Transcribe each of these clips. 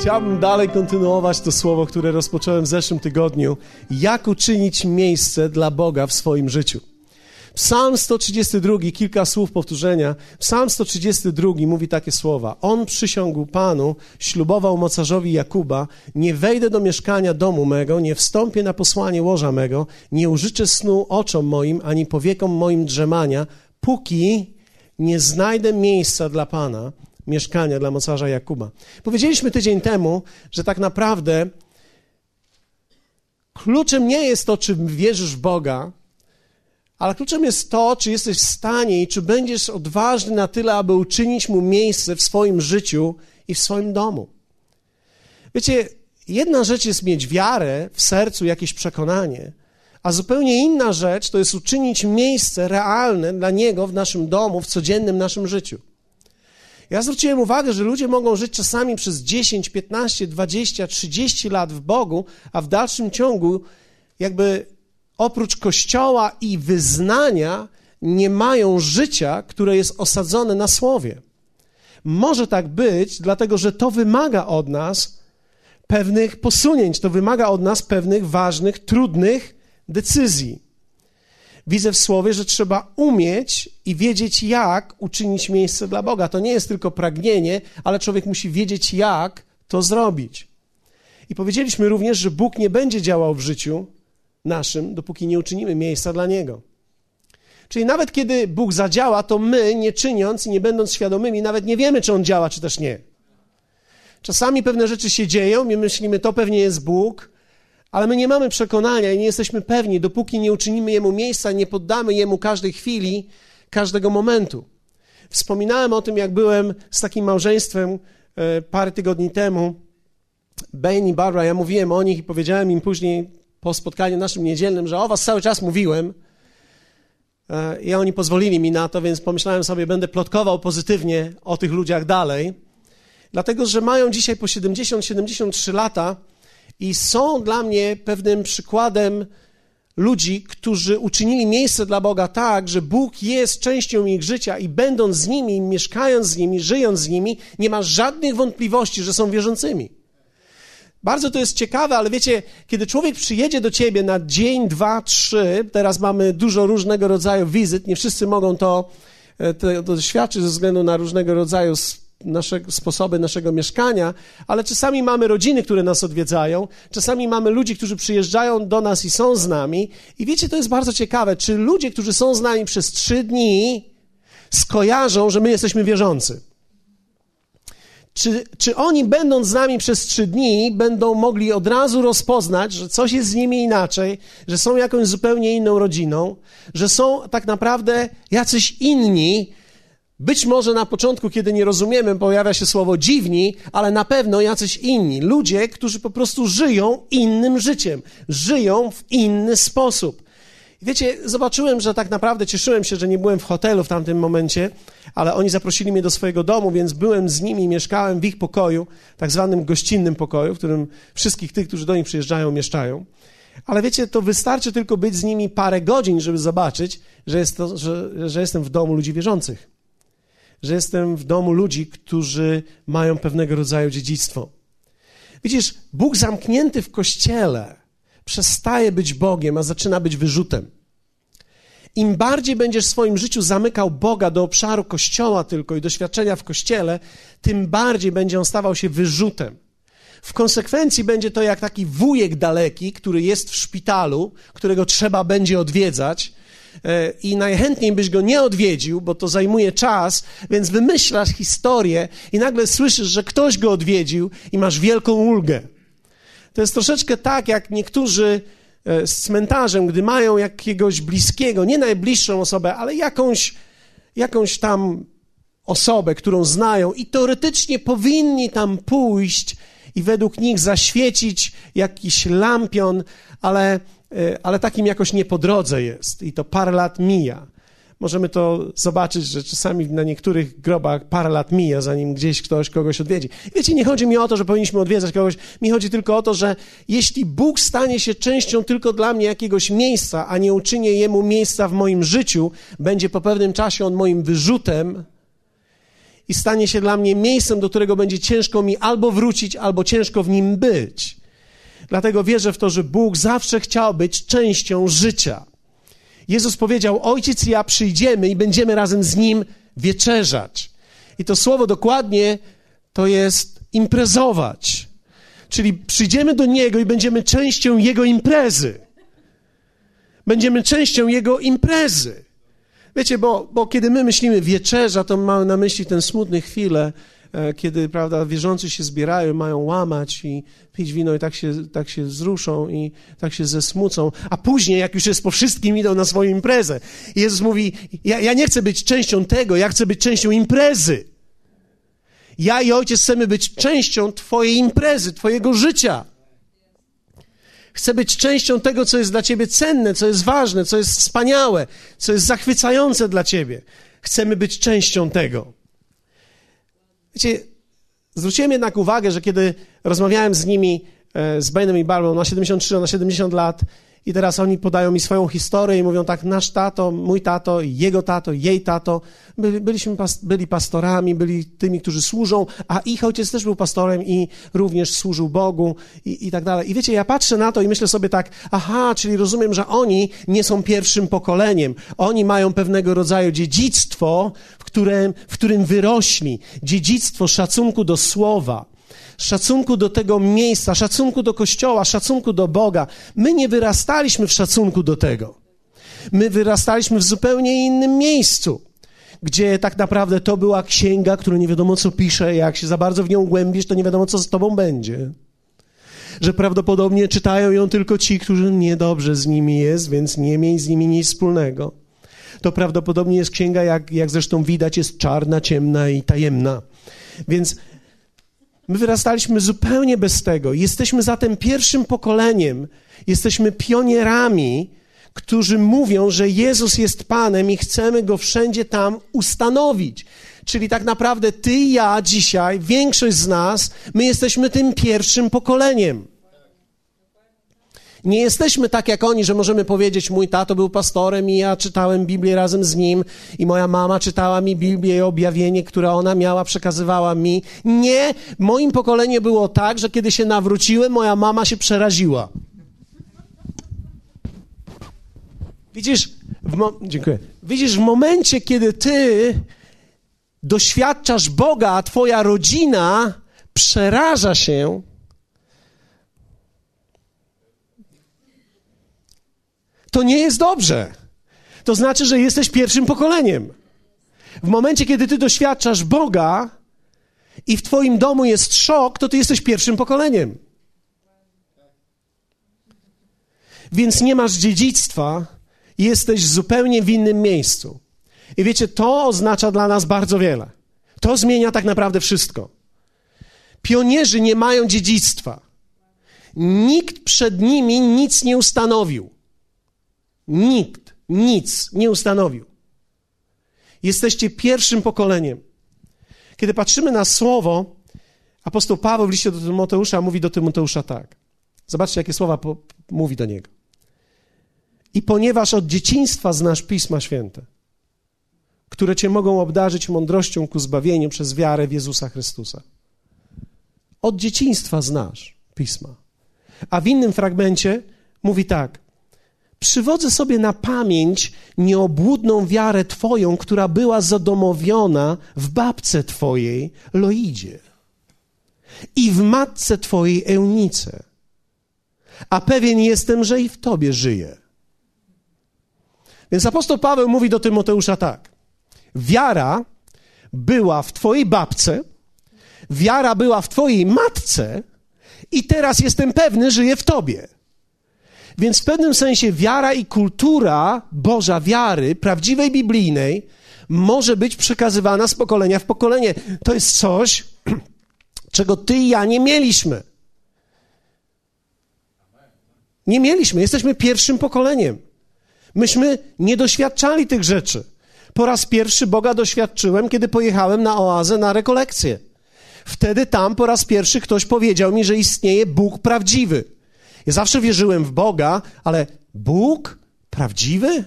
Chciałbym dalej kontynuować to słowo, które rozpocząłem w zeszłym tygodniu. Jak uczynić miejsce dla Boga w swoim życiu. Psalm 132, kilka słów powtórzenia. Psalm 132 mówi takie słowa. On przysiągł Panu, ślubował mocarzowi Jakuba, nie wejdę do mieszkania domu mego, nie wstąpię na posłanie łoża mego, nie użyczę snu oczom moim, ani powiekom moim drzemania, póki nie znajdę miejsca dla Pana, mieszkania dla mocarza Jakuba. Powiedzieliśmy tydzień temu, że tak naprawdę kluczem nie jest to, czy wierzysz w Boga, ale kluczem jest to, czy jesteś w stanie i czy będziesz odważny na tyle, aby uczynić mu miejsce w swoim życiu i w swoim domu. Wiecie, jedna rzecz jest mieć wiarę w sercu, jakieś przekonanie, a zupełnie inna rzecz to jest uczynić miejsce realne dla niego w naszym domu, w codziennym naszym życiu. Ja zwróciłem uwagę, że ludzie mogą żyć czasami przez 10, 15, 20, 30 lat w Bogu, a w dalszym ciągu jakby oprócz kościoła i wyznania nie mają życia, które jest osadzone na słowie. Może tak być, dlatego że to wymaga od nas pewnych posunięć, to wymaga od nas pewnych ważnych, trudnych decyzji. Widzę w słowie, że trzeba umieć i wiedzieć, jak uczynić miejsce dla Boga. To nie jest tylko pragnienie, ale człowiek musi wiedzieć, jak to zrobić. I powiedzieliśmy również, że Bóg nie będzie działał w życiu naszym, dopóki nie uczynimy miejsca dla Niego. Czyli nawet kiedy Bóg zadziała, to my, nie czyniąc i nie będąc świadomymi, nawet nie wiemy, czy On działa, czy też nie. Czasami pewne rzeczy się dzieją, my myślimy, to pewnie jest Bóg, ale my nie mamy przekonania i nie jesteśmy pewni, dopóki nie uczynimy Jemu miejsca, nie poddamy Jemu każdej chwili, każdego momentu. Wspominałem o tym, jak byłem z takim małżeństwem e, parę tygodni temu. Bane i Barbara, ja mówiłem o nich i powiedziałem im później po spotkaniu naszym niedzielnym, że o was cały czas mówiłem. E, I oni pozwolili mi na to, więc pomyślałem sobie, będę plotkował pozytywnie o tych ludziach dalej. Dlatego, że mają dzisiaj po 70-73 lata i są dla mnie pewnym przykładem ludzi, którzy uczynili miejsce dla Boga tak, że Bóg jest częścią ich życia i będąc z nimi, mieszkając z nimi, żyjąc z nimi, nie ma żadnych wątpliwości, że są wierzącymi. Bardzo to jest ciekawe, ale wiecie, kiedy człowiek przyjedzie do ciebie na dzień, dwa, trzy, teraz mamy dużo różnego rodzaju wizyt, nie wszyscy mogą to, e, to doświadczyć ze względu na różnego rodzaju nasze, sposoby naszego mieszkania, ale czasami mamy rodziny, które nas odwiedzają, czasami mamy ludzi, którzy przyjeżdżają do nas i są z nami. I wiecie, to jest bardzo ciekawe, czy ludzie, którzy są z nami przez trzy dni, skojarzą, że my jesteśmy wierzący. Czy, czy oni, będąc z nami przez trzy dni, będą mogli od razu rozpoznać, że coś jest z nimi inaczej, że są jakąś zupełnie inną rodziną, że są tak naprawdę jacyś inni, być może na początku, kiedy nie rozumiemy, pojawia się słowo dziwni, ale na pewno jacyś inni. Ludzie, którzy po prostu żyją innym życiem, żyją w inny sposób. Wiecie, zobaczyłem, że tak naprawdę cieszyłem się, że nie byłem w hotelu w tamtym momencie, ale oni zaprosili mnie do swojego domu, więc byłem z nimi, mieszkałem w ich pokoju, tak zwanym gościnnym pokoju, w którym wszystkich tych, którzy do nich przyjeżdżają, mieszczają. Ale wiecie, to wystarczy tylko być z nimi parę godzin, żeby zobaczyć, że, jest to, że, że jestem w domu ludzi wierzących że jestem w domu ludzi, którzy mają pewnego rodzaju dziedzictwo. Widzisz, Bóg zamknięty w kościele przestaje być Bogiem, a zaczyna być wyrzutem. Im bardziej będziesz w swoim życiu zamykał Boga do obszaru kościoła tylko i doświadczenia w kościele, tym bardziej będzie on stawał się wyrzutem. W konsekwencji będzie to jak taki wujek daleki, który jest w szpitalu, którego trzeba będzie odwiedzać, i najchętniej byś go nie odwiedził, bo to zajmuje czas, więc wymyślasz historię i nagle słyszysz, że ktoś go odwiedził i masz wielką ulgę. To jest troszeczkę tak, jak niektórzy e, z cmentarzem, gdy mają jakiegoś bliskiego, nie najbliższą osobę, ale jakąś, jakąś tam osobę, którą znają i teoretycznie powinni tam pójść i według nich zaświecić jakiś lampion, ale E, ale takim jakoś nie po drodze jest i to parę lat mija. Możemy to zobaczyć, że czasami na niektórych grobach parę lat mija, zanim gdzieś ktoś kogoś odwiedzi. Wiecie, nie chodzi mi o to, że powinniśmy odwiedzać kogoś, mi chodzi tylko o to, że jeśli Bóg stanie się częścią tylko dla mnie jakiegoś miejsca, a nie uczynię Jemu miejsca w moim życiu, będzie po pewnym czasie On moim wyrzutem i stanie się dla mnie miejscem, do którego będzie ciężko mi albo wrócić, albo ciężko w nim być. Dlatego wierzę w to, że Bóg zawsze chciał być częścią życia. Jezus powiedział: Ojciec i ja przyjdziemy i będziemy razem z nim wieczerzać. I to słowo dokładnie to jest imprezować. Czyli przyjdziemy do Niego i będziemy częścią Jego imprezy. Będziemy częścią Jego imprezy. Wiecie, bo, bo kiedy my myślimy wieczerza, to mamy na myśli ten smutny chwilę, kiedy, prawda, wierzący się zbierają, mają łamać i pić wino i tak się, tak się wzruszą i tak się zesmucą, a później, jak już jest po wszystkim, idą na swoją imprezę. I Jezus mówi, ja, ja nie chcę być częścią tego, ja chcę być częścią imprezy. Ja i Ojciec chcemy być częścią Twojej imprezy, Twojego życia. Chcę być częścią tego, co jest dla Ciebie cenne, co jest ważne, co jest wspaniałe, co jest zachwycające dla Ciebie. Chcemy być częścią tego. Wiecie, zwróciłem jednak uwagę, że kiedy rozmawiałem z nimi, e, z Benem i Barbą, na 73, na 70 lat, i teraz oni podają mi swoją historię i mówią tak, nasz tato, mój tato, jego tato, jej tato, byli, byliśmy, byli pastorami, byli tymi, którzy służą, a ich ojciec też był pastorem i również służył Bogu i, i tak dalej. I wiecie, ja patrzę na to i myślę sobie tak, aha, czyli rozumiem, że oni nie są pierwszym pokoleniem. Oni mają pewnego rodzaju dziedzictwo, w którym, w którym wyrośli. Dziedzictwo szacunku do słowa szacunku do tego miejsca, szacunku do Kościoła, szacunku do Boga. My nie wyrastaliśmy w szacunku do tego. My wyrastaliśmy w zupełnie innym miejscu, gdzie tak naprawdę to była księga, która nie wiadomo co pisze, jak się za bardzo w nią głębisz, to nie wiadomo co z tobą będzie. Że prawdopodobnie czytają ją tylko ci, którzy niedobrze z nimi jest, więc nie miej z nimi nic wspólnego. To prawdopodobnie jest księga, jak, jak zresztą widać, jest czarna, ciemna i tajemna. Więc My wyrastaliśmy zupełnie bez tego. Jesteśmy zatem pierwszym pokoleniem, jesteśmy pionierami, którzy mówią, że Jezus jest Panem i chcemy go wszędzie tam ustanowić. Czyli tak naprawdę ty i ja dzisiaj, większość z nas, my jesteśmy tym pierwszym pokoleniem. Nie jesteśmy tak jak oni, że możemy powiedzieć, mój tato był pastorem i ja czytałem Biblię razem z nim i moja mama czytała mi Biblię i objawienie, które ona miała, przekazywała mi. Nie, moim pokoleniu było tak, że kiedy się nawróciłem, moja mama się przeraziła. Widzisz, w dziękuję. Widzisz, w momencie, kiedy ty doświadczasz Boga, a twoja rodzina przeraża się, to nie jest dobrze. To znaczy, że jesteś pierwszym pokoleniem. W momencie, kiedy ty doświadczasz Boga i w twoim domu jest szok, to ty jesteś pierwszym pokoleniem. Więc nie masz dziedzictwa, jesteś zupełnie w innym miejscu. I wiecie, to oznacza dla nas bardzo wiele. To zmienia tak naprawdę wszystko. Pionierzy nie mają dziedzictwa. Nikt przed nimi nic nie ustanowił. Nikt nic nie ustanowił. Jesteście pierwszym pokoleniem. Kiedy patrzymy na słowo, apostoł Paweł w liście do Tymoteusza mówi do Tymoteusza tak. Zobaczcie, jakie słowa po, mówi do niego. I ponieważ od dzieciństwa znasz Pisma Święte, które cię mogą obdarzyć mądrością ku zbawieniu przez wiarę w Jezusa Chrystusa. Od dzieciństwa znasz Pisma. A w innym fragmencie mówi tak: Przywodzę sobie na pamięć nieobłudną wiarę Twoją, która była zadomowiona w babce Twojej, Loidzie, i w matce Twojej, Eunice. A pewien jestem, że i w Tobie żyje. Więc apostoł Paweł mówi do Tymoteusza tak. Wiara była w Twojej babce, wiara była w Twojej matce i teraz jestem pewny, żyje w Tobie. Więc w pewnym sensie wiara i kultura Boża wiary, prawdziwej biblijnej, może być przekazywana z pokolenia w pokolenie. To jest coś, czego ty i ja nie mieliśmy. Nie mieliśmy. Jesteśmy pierwszym pokoleniem. Myśmy nie doświadczali tych rzeczy. Po raz pierwszy Boga doświadczyłem, kiedy pojechałem na oazę na rekolekcję. Wtedy tam po raz pierwszy ktoś powiedział mi, że istnieje Bóg prawdziwy. Ja zawsze wierzyłem w Boga, ale Bóg prawdziwy?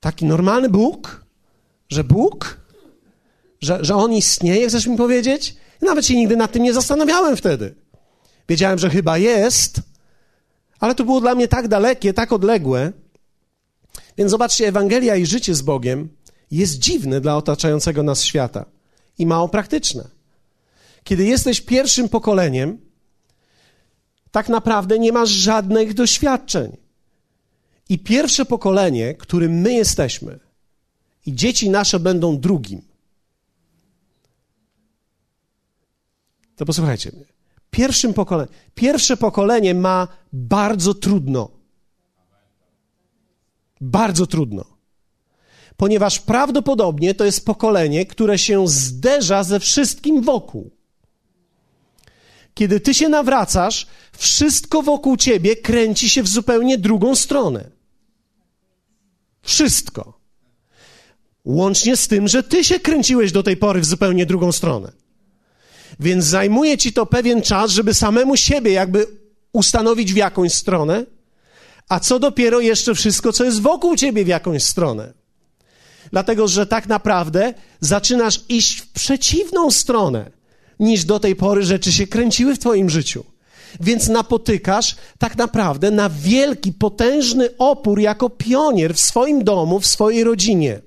Taki normalny Bóg? Że Bóg? że, że On istnieje, chcesz mi powiedzieć? Nawet się nigdy nad tym nie zastanawiałem wtedy. Wiedziałem, że chyba jest, ale to było dla mnie tak dalekie, tak odległe. Więc zobaczcie, Ewangelia i życie z Bogiem jest dziwne dla otaczającego nas świata i mało praktyczne. Kiedy jesteś pierwszym pokoleniem, tak naprawdę nie masz żadnych doświadczeń. I pierwsze pokolenie, którym my jesteśmy, i dzieci nasze będą drugim. To posłuchajcie mnie. Pierwszym pierwsze pokolenie ma bardzo trudno. Bardzo trudno. Ponieważ prawdopodobnie to jest pokolenie, które się zderza ze wszystkim wokół. Kiedy ty się nawracasz, wszystko wokół ciebie kręci się w zupełnie drugą stronę. Wszystko. Łącznie z tym, że ty się kręciłeś do tej pory w zupełnie drugą stronę. Więc zajmuje ci to pewien czas, żeby samemu siebie jakby ustanowić w jakąś stronę, a co dopiero jeszcze wszystko, co jest wokół ciebie w jakąś stronę. Dlatego, że tak naprawdę zaczynasz iść w przeciwną stronę, niż do tej pory rzeczy się kręciły w twoim życiu. Więc napotykasz tak naprawdę na wielki, potężny opór jako pionier w swoim domu, w swojej rodzinie.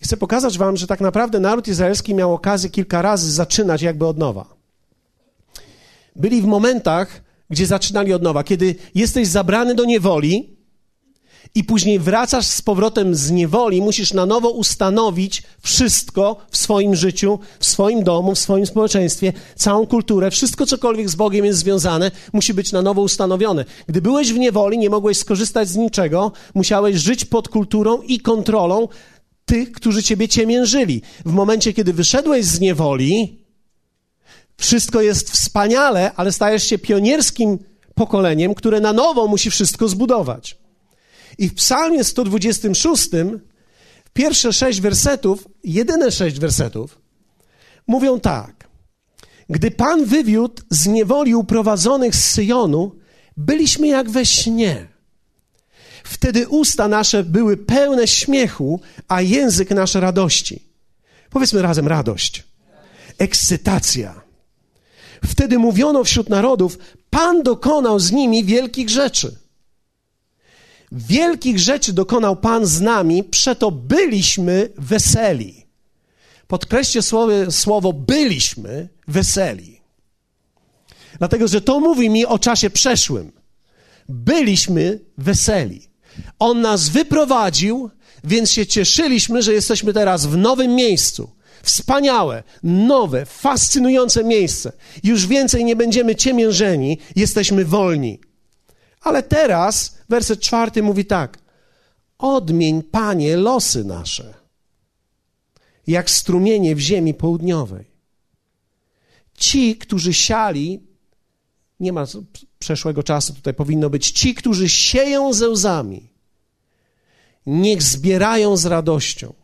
Chcę pokazać Wam, że tak naprawdę naród izraelski miał okazję kilka razy zaczynać jakby od nowa. Byli w momentach, gdzie zaczynali od nowa. Kiedy jesteś zabrany do niewoli i później wracasz z powrotem z niewoli, musisz na nowo ustanowić wszystko w swoim życiu, w swoim domu, w swoim społeczeństwie, całą kulturę, wszystko cokolwiek z Bogiem jest związane, musi być na nowo ustanowione. Gdy byłeś w niewoli, nie mogłeś skorzystać z niczego, musiałeś żyć pod kulturą i kontrolą tych, którzy ciebie ciemiężyli. W momencie, kiedy wyszedłeś z niewoli, wszystko jest wspaniale, ale stajesz się pionierskim pokoleniem, które na nowo musi wszystko zbudować. I w Psalmie 126, pierwsze sześć wersetów, jedyne sześć wersetów, mówią tak. Gdy Pan wywiódł z niewoli uprowadzonych z Syjonu, byliśmy jak we śnie. Wtedy usta nasze były pełne śmiechu, a język nasz radości. Powiedzmy razem radość. Ekscytacja. Wtedy mówiono wśród narodów, Pan dokonał z nimi wielkich rzeczy. Wielkich rzeczy dokonał Pan z nami, przeto byliśmy weseli. Podkreślcie słowo, słowo byliśmy weseli. Dlatego, że to mówi mi o czasie przeszłym. Byliśmy weseli. On nas wyprowadził, więc się cieszyliśmy, że jesteśmy teraz w nowym miejscu. Wspaniałe, nowe, fascynujące miejsce. Już więcej nie będziemy ciemiężeni, jesteśmy wolni. Ale teraz werset czwarty mówi tak: Odmień, panie, losy nasze, jak strumienie w ziemi południowej. Ci, którzy siali, nie ma przeszłego czasu tutaj powinno być, ci, którzy sieją ze łzami, niech zbierają z radością.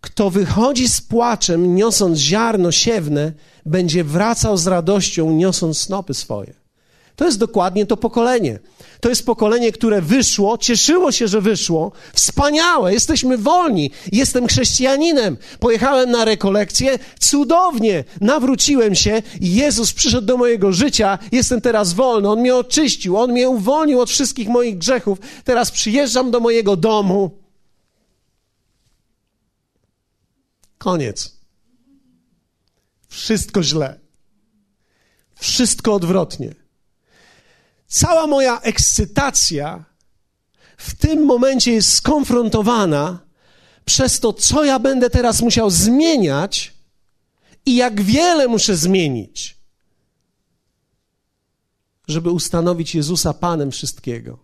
Kto wychodzi z płaczem, niosąc ziarno siewne, będzie wracał z radością, niosąc snopy swoje. To jest dokładnie to pokolenie. To jest pokolenie, które wyszło, cieszyło się, że wyszło. Wspaniałe, jesteśmy wolni. Jestem chrześcijaninem. Pojechałem na rekolekcję, cudownie. Nawróciłem się Jezus przyszedł do mojego życia. Jestem teraz wolny. On mnie oczyścił, on mnie uwolnił od wszystkich moich grzechów. Teraz przyjeżdżam do mojego domu. Koniec. Wszystko źle. Wszystko odwrotnie. Cała moja ekscytacja w tym momencie jest skonfrontowana przez to, co ja będę teraz musiał zmieniać i jak wiele muszę zmienić, żeby ustanowić Jezusa Panem wszystkiego.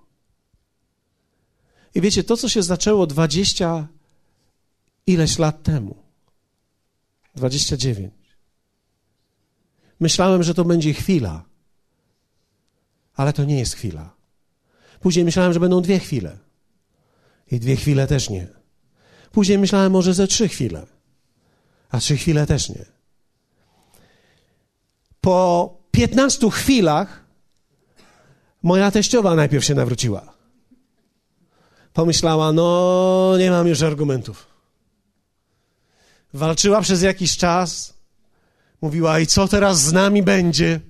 I wiecie, to, co się zaczęło dwadzieścia ileś lat temu, dwadzieścia dziewięć, myślałem, że to będzie chwila ale to nie jest chwila. Później myślałem, że będą dwie chwile. I dwie chwile też nie. Później myślałem może ze trzy chwile. A trzy chwile też nie. Po piętnastu chwilach moja teściowa najpierw się nawróciła. pomyślała: No, nie mam już argumentów. Walczyła przez jakiś czas, mówiła: I co teraz z nami będzie?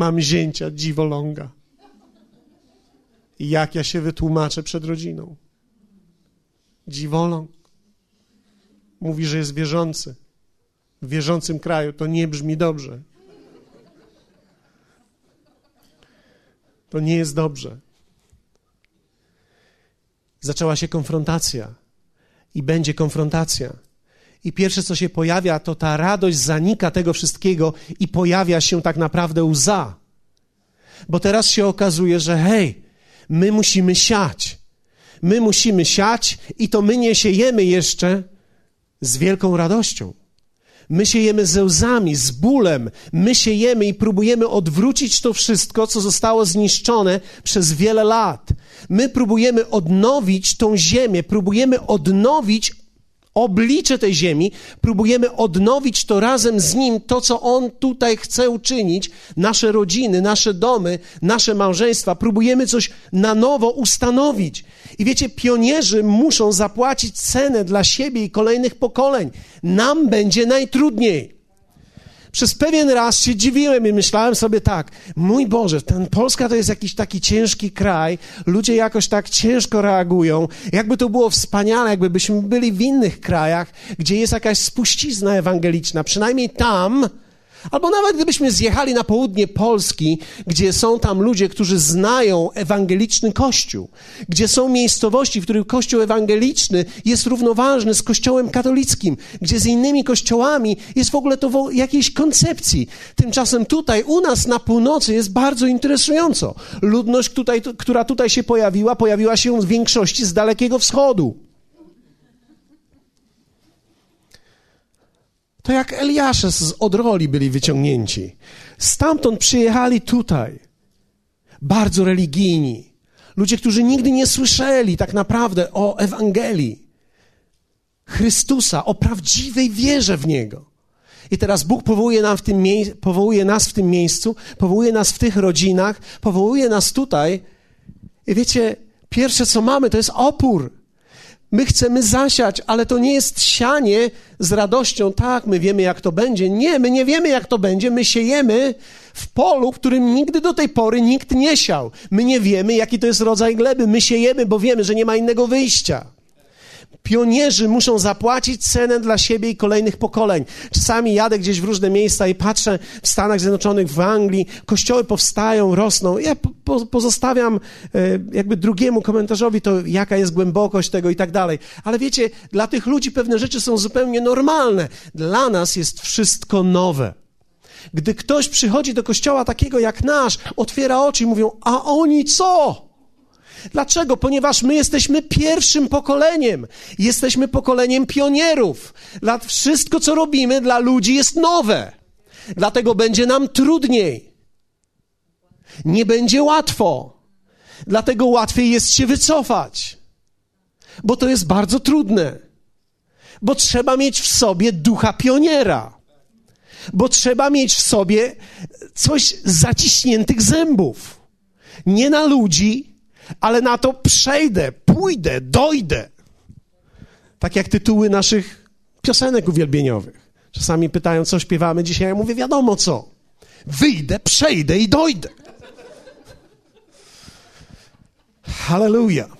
Mam zięcia dziwoląga. Jak ja się wytłumaczę przed rodziną? Dziwoląg. Mówi, że jest wierzący. W wierzącym kraju to nie brzmi dobrze. To nie jest dobrze. Zaczęła się konfrontacja i będzie konfrontacja. I pierwsze, co się pojawia, to ta radość zanika tego wszystkiego i pojawia się tak naprawdę łza. Bo teraz się okazuje, że hej, my musimy siać. My musimy siać i to my nie siejemy jeszcze z wielką radością. My siejemy ze łzami, z bólem. My siejemy i próbujemy odwrócić to wszystko, co zostało zniszczone przez wiele lat. My próbujemy odnowić tą ziemię, próbujemy odnowić oblicze tej ziemi, próbujemy odnowić to razem z Nim, to co On tutaj chce uczynić, nasze rodziny, nasze domy, nasze małżeństwa, próbujemy coś na nowo ustanowić. I wiecie, pionierzy muszą zapłacić cenę dla siebie i kolejnych pokoleń. Nam będzie najtrudniej. Przez pewien raz się dziwiłem i myślałem sobie tak, mój Boże, ten Polska to jest jakiś taki ciężki kraj, ludzie jakoś tak ciężko reagują. Jakby to było wspaniale, jakbyśmy byli w innych krajach, gdzie jest jakaś spuścizna ewangeliczna, przynajmniej tam, Albo nawet gdybyśmy zjechali na południe Polski, gdzie są tam ludzie, którzy znają ewangeliczny kościół, gdzie są miejscowości, w których kościół ewangeliczny jest równoważny z kościołem katolickim, gdzie z innymi kościołami jest w ogóle to w jakiejś koncepcji. Tymczasem tutaj, u nas na północy jest bardzo interesująco. Ludność, tutaj, która tutaj się pojawiła, pojawiła się w większości z Dalekiego Wschodu. To jak Eliasze z Odroli byli wyciągnięci. Stamtąd przyjechali tutaj. Bardzo religijni. Ludzie, którzy nigdy nie słyszeli tak naprawdę o Ewangelii. Chrystusa, o prawdziwej wierze w Niego. I teraz Bóg powołuje, nam w tym mie- powołuje nas w tym miejscu, powołuje nas w tych rodzinach, powołuje nas tutaj. I wiecie, pierwsze co mamy to jest opór. My chcemy zasiać, ale to nie jest sianie z radością. Tak, my wiemy, jak to będzie. Nie, my nie wiemy, jak to będzie. My siejemy w polu, którym nigdy do tej pory nikt nie siał. My nie wiemy, jaki to jest rodzaj gleby. My siejemy, bo wiemy, że nie ma innego wyjścia. Pionierzy muszą zapłacić cenę dla siebie i kolejnych pokoleń. Czasami jadę gdzieś w różne miejsca i patrzę w Stanach Zjednoczonych, w Anglii, kościoły powstają, rosną. Ja po, pozostawiam e, jakby drugiemu komentarzowi to, jaka jest głębokość tego i tak dalej. Ale wiecie, dla tych ludzi pewne rzeczy są zupełnie normalne. Dla nas jest wszystko nowe. Gdy ktoś przychodzi do kościoła takiego jak nasz, otwiera oczy i mówią, a oni co? Dlaczego? Ponieważ my jesteśmy pierwszym pokoleniem. Jesteśmy pokoleniem pionierów. Dla wszystko, co robimy dla ludzi jest nowe. Dlatego będzie nam trudniej. Nie będzie łatwo. Dlatego łatwiej jest się wycofać. Bo to jest bardzo trudne. Bo trzeba mieć w sobie ducha pioniera. Bo trzeba mieć w sobie coś zaciśniętych zębów. Nie na ludzi, ale na to przejdę, pójdę, dojdę. Tak jak tytuły naszych piosenek uwielbieniowych. Czasami pytają, co śpiewamy dzisiaj, ja mówię, wiadomo co. Wyjdę, przejdę i dojdę. Hallelujah.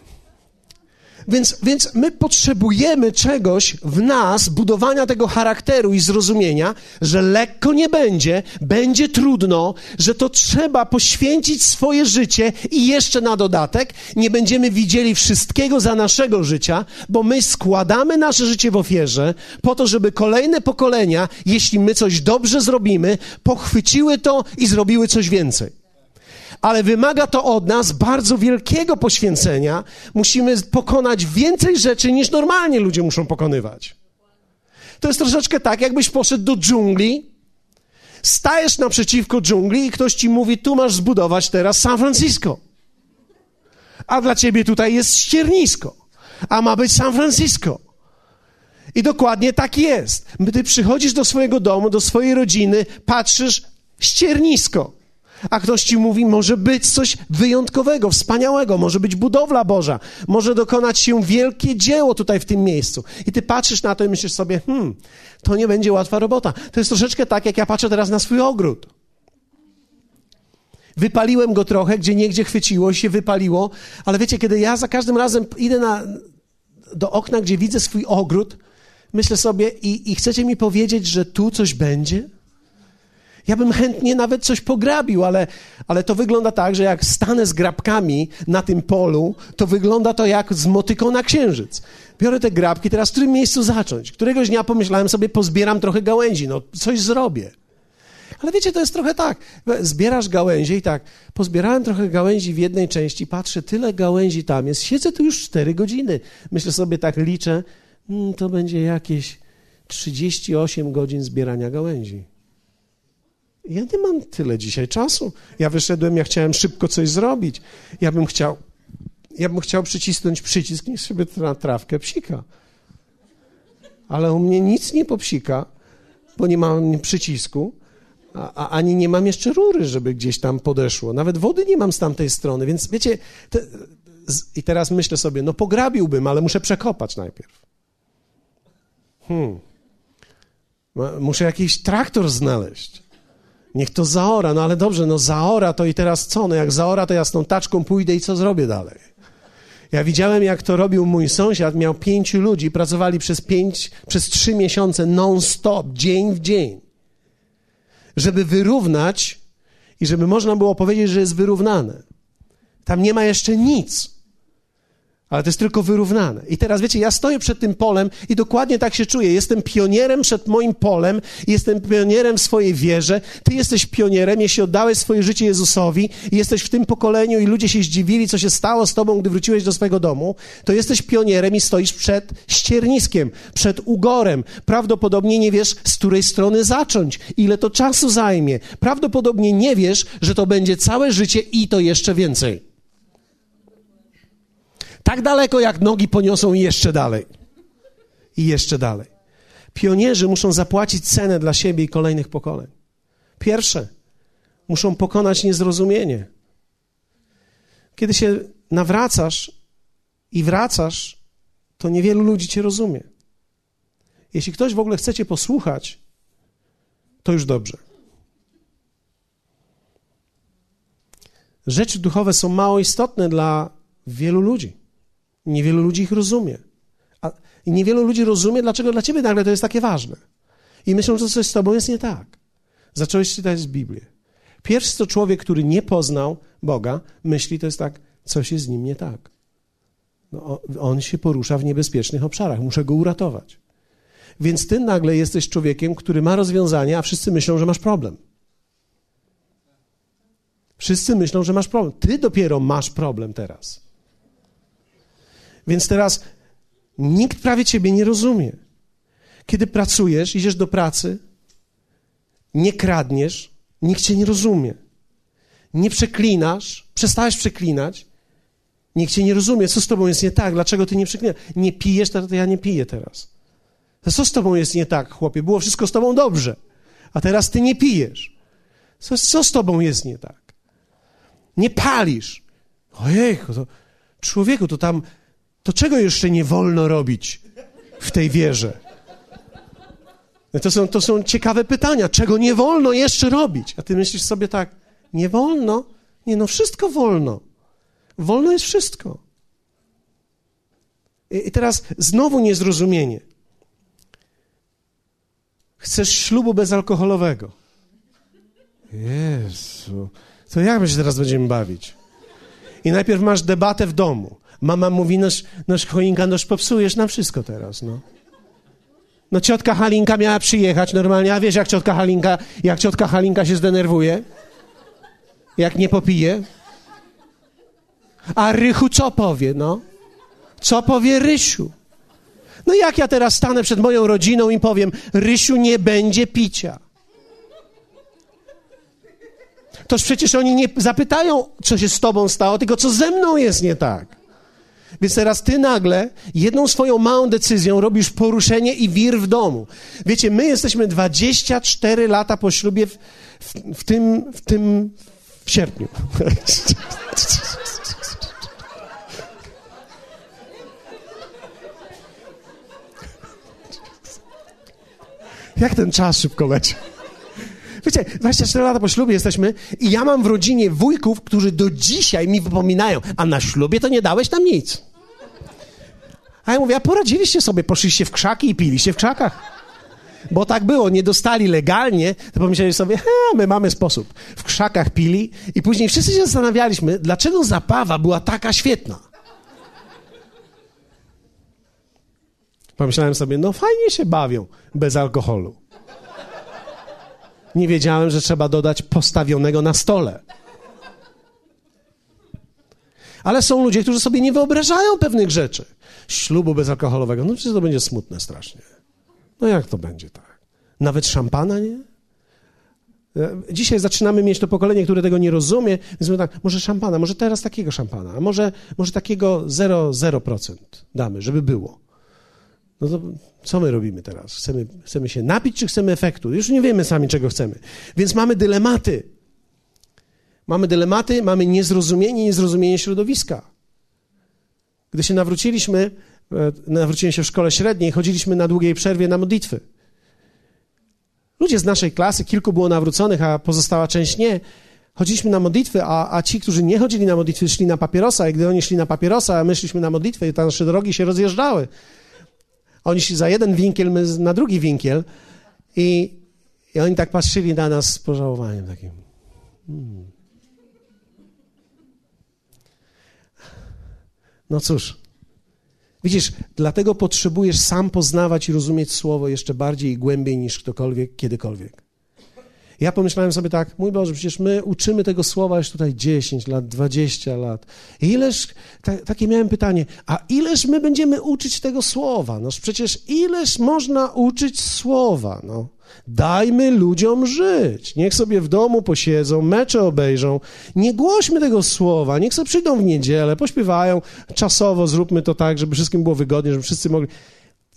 Więc, więc my potrzebujemy czegoś w nas, budowania tego charakteru i zrozumienia, że lekko nie będzie, będzie trudno, że to trzeba poświęcić swoje życie i jeszcze na dodatek nie będziemy widzieli wszystkiego za naszego życia, bo my składamy nasze życie w ofierze po to, żeby kolejne pokolenia, jeśli my coś dobrze zrobimy, pochwyciły to i zrobiły coś więcej ale wymaga to od nas bardzo wielkiego poświęcenia. Musimy pokonać więcej rzeczy niż normalnie ludzie muszą pokonywać. To jest troszeczkę tak, jakbyś poszedł do dżungli, stajesz naprzeciwko dżungli i ktoś ci mówi: Tu masz zbudować teraz San Francisco. A dla ciebie tutaj jest ściernisko, a ma być San Francisco. I dokładnie tak jest. Ty przychodzisz do swojego domu, do swojej rodziny, patrzysz ściernisko. A ktoś ci mówi, może być coś wyjątkowego, wspaniałego, może być budowla Boża, może dokonać się wielkie dzieło tutaj w tym miejscu. I ty patrzysz na to i myślisz sobie, hmm, to nie będzie łatwa robota. To jest troszeczkę tak, jak ja patrzę teraz na swój ogród. Wypaliłem go trochę, gdzie niegdzie chwyciło się, wypaliło, ale wiecie, kiedy ja za każdym razem idę na, do okna, gdzie widzę swój ogród, myślę sobie, i, i chcecie mi powiedzieć, że tu coś będzie? Ja bym chętnie nawet coś pograbił, ale, ale to wygląda tak, że jak stanę z grabkami na tym polu, to wygląda to jak z motyką na księżyc. Biorę te grabki, teraz w którym miejscu zacząć? Któregoś dnia pomyślałem sobie, pozbieram trochę gałęzi, no coś zrobię. Ale wiecie, to jest trochę tak. Zbierasz gałęzie i tak, pozbierałem trochę gałęzi w jednej części, patrzę, tyle gałęzi tam jest, siedzę tu już cztery godziny. Myślę sobie, tak liczę, hmm, to będzie jakieś 38 godzin zbierania gałęzi. Ja nie mam tyle dzisiaj czasu. Ja wyszedłem, ja chciałem szybko coś zrobić. Ja bym chciał, ja bym chciał przycisnąć przycisk, niech sobie na trawkę psika. Ale u mnie nic nie popsika, bo nie mam przycisku, a, a, ani nie mam jeszcze rury, żeby gdzieś tam podeszło. Nawet wody nie mam z tamtej strony, więc wiecie, te, z, i teraz myślę sobie, no pograbiłbym, ale muszę przekopać najpierw. Hmm. Muszę jakiś traktor znaleźć. Niech to zaora, no ale dobrze, no zaora to i teraz co? No jak zaora, to ja z tą taczką pójdę i co zrobię dalej? Ja widziałem, jak to robił mój sąsiad, miał pięciu ludzi, pracowali przez pięć, przez trzy miesiące non-stop, dzień w dzień, żeby wyrównać i żeby można było powiedzieć, że jest wyrównane. Tam nie ma jeszcze nic ale to jest tylko wyrównane. I teraz wiecie, ja stoję przed tym polem i dokładnie tak się czuję. Jestem pionierem przed moim polem, jestem pionierem w swojej wierze. Ty jesteś pionierem, jeśli oddałeś swoje życie Jezusowi i jesteś w tym pokoleniu i ludzie się zdziwili, co się stało z tobą, gdy wróciłeś do swojego domu, to jesteś pionierem i stoisz przed ścierniskiem, przed ugorem. Prawdopodobnie nie wiesz, z której strony zacząć, ile to czasu zajmie. Prawdopodobnie nie wiesz, że to będzie całe życie i to jeszcze więcej. Tak daleko, jak nogi poniosą i jeszcze dalej. I jeszcze dalej. Pionierzy muszą zapłacić cenę dla siebie i kolejnych pokoleń. Pierwsze, muszą pokonać niezrozumienie. Kiedy się nawracasz i wracasz, to niewielu ludzi cię rozumie. Jeśli ktoś w ogóle chce cię posłuchać, to już dobrze. Rzeczy duchowe są mało istotne dla wielu ludzi. Niewielu ludzi ich rozumie. A, I niewielu ludzi rozumie, dlaczego dla ciebie nagle to jest takie ważne. I myślą, że coś z tobą jest nie tak. Zacząłeś czytać Biblię. Pierwszy to człowiek, który nie poznał Boga, myśli, to jest tak, coś jest z nim nie tak. No, on się porusza w niebezpiecznych obszarach, muszę go uratować. Więc ty nagle jesteś człowiekiem, który ma rozwiązanie, a wszyscy myślą, że masz problem. Wszyscy myślą, że masz problem. Ty dopiero masz problem teraz. Więc teraz nikt prawie ciebie nie rozumie. Kiedy pracujesz, idziesz do pracy, nie kradniesz, nikt cię nie rozumie. Nie przeklinasz, przestałeś przeklinać, nikt cię nie rozumie. Co z tobą jest nie tak? Dlaczego ty nie przeklinasz? Nie pijesz, to ja nie piję teraz. Co z tobą jest nie tak, chłopie? Było wszystko z tobą dobrze, a teraz ty nie pijesz. Co, co z tobą jest nie tak? Nie palisz. Ojej, to człowieku, to tam to czego jeszcze nie wolno robić w tej wierze? To są, to są ciekawe pytania. Czego nie wolno jeszcze robić? A ty myślisz sobie tak, nie wolno? Nie, no wszystko wolno. Wolno jest wszystko. I, i teraz znowu niezrozumienie. Chcesz ślubu bezalkoholowego. Jezu, to jak my się teraz będziemy bawić? I najpierw masz debatę w domu. Mama mówi, nasz, nasz choinka, noż popsujesz nam wszystko teraz, no. No ciotka Halinka miała przyjechać normalnie, a wiesz jak ciotka Halinka, jak ciotka Halinka się zdenerwuje? Jak nie popije? A Rychu co powie, no? Co powie Rysiu? No jak ja teraz stanę przed moją rodziną i powiem, Rysiu nie będzie picia. Toż przecież oni nie zapytają, co się z tobą stało, tylko co ze mną jest nie tak. Więc teraz ty nagle jedną swoją małą decyzją robisz poruszenie i wir w domu. Wiecie, my jesteśmy 24 lata po ślubie w, w, w tym, w tym w sierpniu. Jak ten czas szybko leci. Wiecie, 24 lata po ślubie jesteśmy i ja mam w rodzinie wujków, którzy do dzisiaj mi wypominają, a na ślubie to nie dałeś tam nic. A ja mówię, a poradziliście sobie, poszliście w krzaki i piliście w krzakach. Bo tak było, nie dostali legalnie, to pomyśleli sobie, he, my mamy sposób. W krzakach pili i później wszyscy się zastanawialiśmy, dlaczego zabawa była taka świetna. Pomyślałem sobie, no fajnie się bawią bez alkoholu. Nie wiedziałem, że trzeba dodać postawionego na stole. Ale są ludzie, którzy sobie nie wyobrażają pewnych rzeczy. Ślubu bezalkoholowego, no przecież to będzie smutne strasznie. No jak to będzie tak? Nawet szampana nie? E, dzisiaj zaczynamy mieć to pokolenie, które tego nie rozumie, więc mówię tak, może szampana, może teraz takiego szampana, a może, może takiego 0,0% damy, żeby było. No to co my robimy teraz? Chcemy, chcemy się napić, czy chcemy efektu? Już nie wiemy sami, czego chcemy. Więc mamy dylematy. Mamy dylematy, mamy niezrozumienie, niezrozumienie środowiska. Gdy się nawróciliśmy, e, nawróciłem się w szkole średniej, chodziliśmy na długiej przerwie na modlitwy. Ludzie z naszej klasy, kilku było nawróconych, a pozostała część nie. Chodziliśmy na modlitwy, a, a ci, którzy nie chodzili na modlitwy, szli na papierosa. I gdy oni szli na papierosa, a my szliśmy na modlitwę, to nasze drogi się rozjeżdżały. Oni szli za jeden winkiel, my na drugi winkiel. I, i oni tak patrzyli na nas z pożałowaniem takim. Hmm. No cóż, widzisz, dlatego potrzebujesz sam poznawać i rozumieć słowo jeszcze bardziej i głębiej niż ktokolwiek, kiedykolwiek. Ja pomyślałem sobie tak, mój Boże, przecież my uczymy tego słowa już tutaj 10 lat, 20 lat. Ileż, ta, takie miałem pytanie, a ileż my będziemy uczyć tego słowa? No przecież ileż można uczyć słowa, no. Dajmy ludziom żyć. Niech sobie w domu posiedzą, mecze obejrzą. Nie głośmy tego słowa. Niech sobie przyjdą w niedzielę, pośpiewają. Czasowo zróbmy to tak, żeby wszystkim było wygodnie, żeby wszyscy mogli.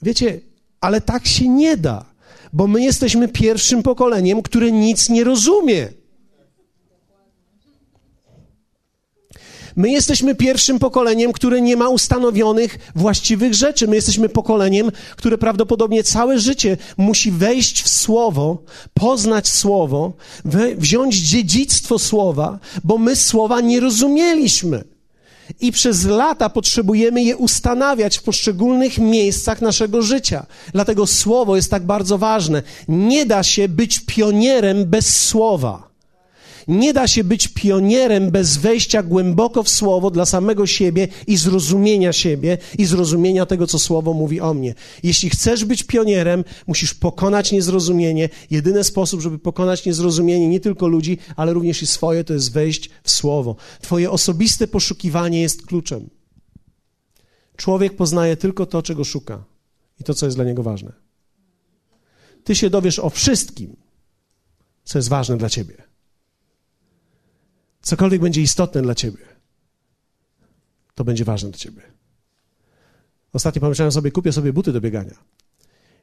Wiecie, ale tak się nie da bo my jesteśmy pierwszym pokoleniem, które nic nie rozumie. My jesteśmy pierwszym pokoleniem, które nie ma ustanowionych właściwych rzeczy. My jesteśmy pokoleniem, które prawdopodobnie całe życie musi wejść w Słowo, poznać Słowo, wziąć dziedzictwo Słowa, bo my Słowa nie rozumieliśmy. I przez lata potrzebujemy je ustanawiać w poszczególnych miejscach naszego życia. Dlatego słowo jest tak bardzo ważne. Nie da się być pionierem bez słowa. Nie da się być pionierem bez wejścia głęboko w słowo dla samego siebie i zrozumienia siebie i zrozumienia tego, co słowo mówi o mnie. Jeśli chcesz być pionierem, musisz pokonać niezrozumienie. Jedyny sposób, żeby pokonać niezrozumienie nie tylko ludzi, ale również i swoje, to jest wejść w słowo. Twoje osobiste poszukiwanie jest kluczem. Człowiek poznaje tylko to, czego szuka i to, co jest dla niego ważne. Ty się dowiesz o wszystkim, co jest ważne dla ciebie. Cokolwiek będzie istotne dla ciebie, to będzie ważne dla ciebie. Ostatnio pomyślałem sobie, kupię sobie buty do biegania.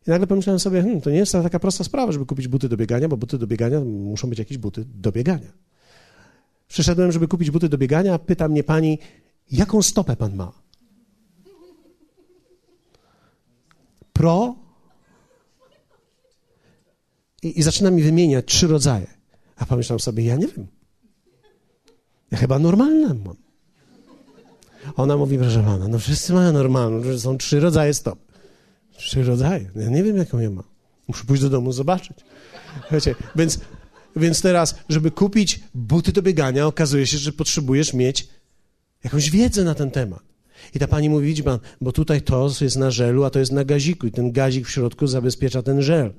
I nagle pomyślałem sobie, hmm, to nie jest taka prosta sprawa, żeby kupić buty do biegania, bo buty do biegania muszą być jakieś buty do biegania. Przyszedłem, żeby kupić buty do biegania, pyta mnie pani, jaką stopę pan ma? Pro? I, i zaczyna mi wymieniać trzy rodzaje. A pomyślałem sobie, ja nie wiem. Ja chyba normalne mam. Ona mówi, proszę pana, no wszyscy mają normalną, że są trzy rodzaje stop. Trzy rodzaje. Ja nie wiem, jaką ja mam. Muszę pójść do domu zobaczyć. Wiecie, więc, więc teraz, żeby kupić buty do biegania, okazuje się, że potrzebujesz mieć jakąś wiedzę na ten temat. I ta pani mówi, widzi pan, bo tutaj to jest na żelu, a to jest na gaziku i ten gazik w środku zabezpiecza ten żel.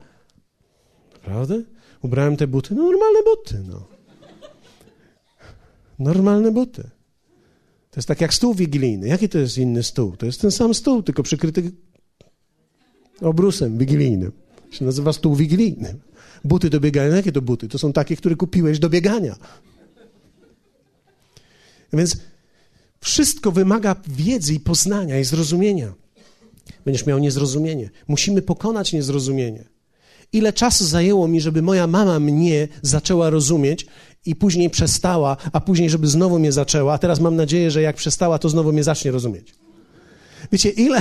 Prawda? Ubrałem te buty, no normalne buty, no. Normalne buty. To jest tak jak stół wigilijny. Jaki to jest inny stół? To jest ten sam stół, tylko przykryty obrusem wigilijnym. Się nazywa stół wigilijny. Buty do biegania. Jakie to buty? To są takie, które kupiłeś do biegania. Więc wszystko wymaga wiedzy i poznania i zrozumienia. Będziesz miał niezrozumienie. Musimy pokonać niezrozumienie. ile czasu zajęło mi, żeby moja mama mnie zaczęła rozumieć i później przestała, a później, żeby znowu mnie zaczęła, a teraz mam nadzieję, że jak przestała, to znowu mnie zacznie rozumieć. Wiecie, ile,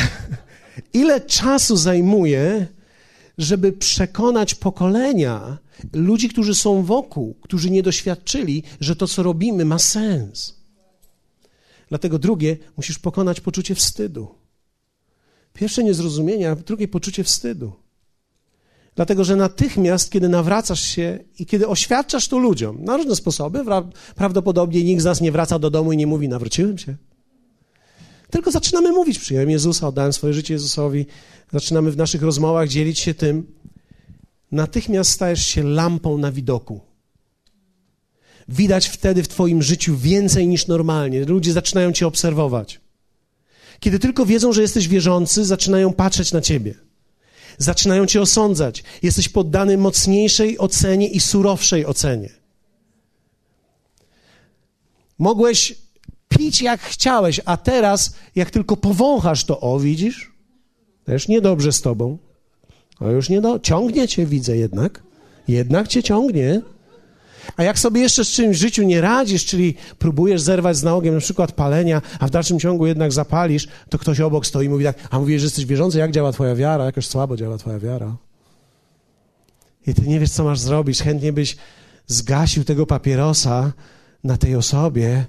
ile czasu zajmuje, żeby przekonać pokolenia, ludzi, którzy są wokół, którzy nie doświadczyli, że to, co robimy, ma sens. Dlatego drugie, musisz pokonać poczucie wstydu. Pierwsze niezrozumienie, a drugie poczucie wstydu. Dlatego, że natychmiast, kiedy nawracasz się i kiedy oświadczasz to ludziom, na różne sposoby, prawdopodobnie nikt z nas nie wraca do domu i nie mówi, nawróciłem się. Tylko zaczynamy mówić, przyjąłem Jezusa, oddałem swoje życie Jezusowi, zaczynamy w naszych rozmowach dzielić się tym. Natychmiast stajesz się lampą na widoku. Widać wtedy w Twoim życiu więcej niż normalnie. Ludzie zaczynają Cię obserwować. Kiedy tylko wiedzą, że jesteś wierzący, zaczynają patrzeć na Ciebie. Zaczynają Cię osądzać. Jesteś poddany mocniejszej ocenie i surowszej ocenie. Mogłeś pić jak chciałeś, a teraz, jak tylko powąchasz, to o, widzisz? Też niedobrze z tobą. O, już nie do... Ciągnie cię, widzę jednak. Jednak cię ciągnie. A jak sobie jeszcze z czymś w życiu nie radzisz, czyli próbujesz zerwać z nałogiem na przykład palenia, a w dalszym ciągu jednak zapalisz, to ktoś obok stoi i mówi tak, a mówisz, że jesteś wierzący, jak działa twoja wiara? Jakoś słabo działa twoja wiara. I ty nie wiesz, co masz zrobić. Chętnie byś zgasił tego papierosa na tej osobie,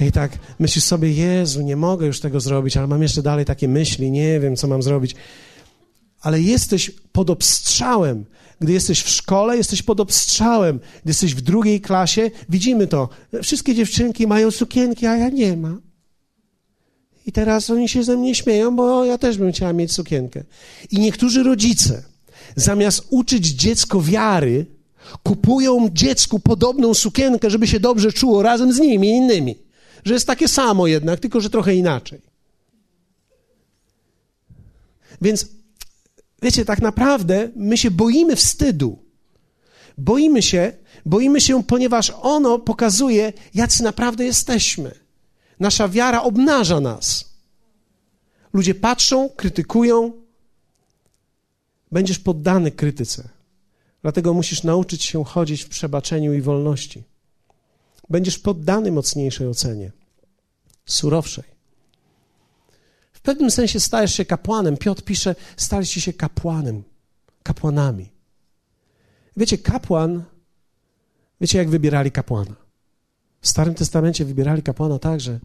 i tak myślisz sobie, Jezu, nie mogę już tego zrobić, ale mam jeszcze dalej takie myśli, nie wiem, co mam zrobić. Ale jesteś pod obstrzałem. Gdy jesteś w szkole, jesteś pod obstrzałem. Gdy jesteś w drugiej klasie, widzimy to. Wszystkie dziewczynki mają sukienki, a ja nie mam. I teraz oni się ze mnie śmieją, bo ja też bym chciała mieć sukienkę. I niektórzy rodzice, zamiast uczyć dziecko wiary, kupują dziecku podobną sukienkę, żeby się dobrze czuło razem z nimi i innymi że jest takie samo jednak, tylko że trochę inaczej. Więc wiecie, tak naprawdę my się boimy wstydu. Boimy się, boimy się, ponieważ ono pokazuje, jacy naprawdę jesteśmy. Nasza wiara obnaża nas. Ludzie patrzą, krytykują. Będziesz poddany krytyce. Dlatego musisz nauczyć się chodzić w przebaczeniu i wolności będziesz poddany mocniejszej ocenie, surowszej. Pewnym sensie stajesz się kapłanem. Piotr pisze, staliście się kapłanem, kapłanami. Wiecie, kapłan, wiecie jak wybierali kapłana? W Starym Testamencie wybierali kapłana tak, że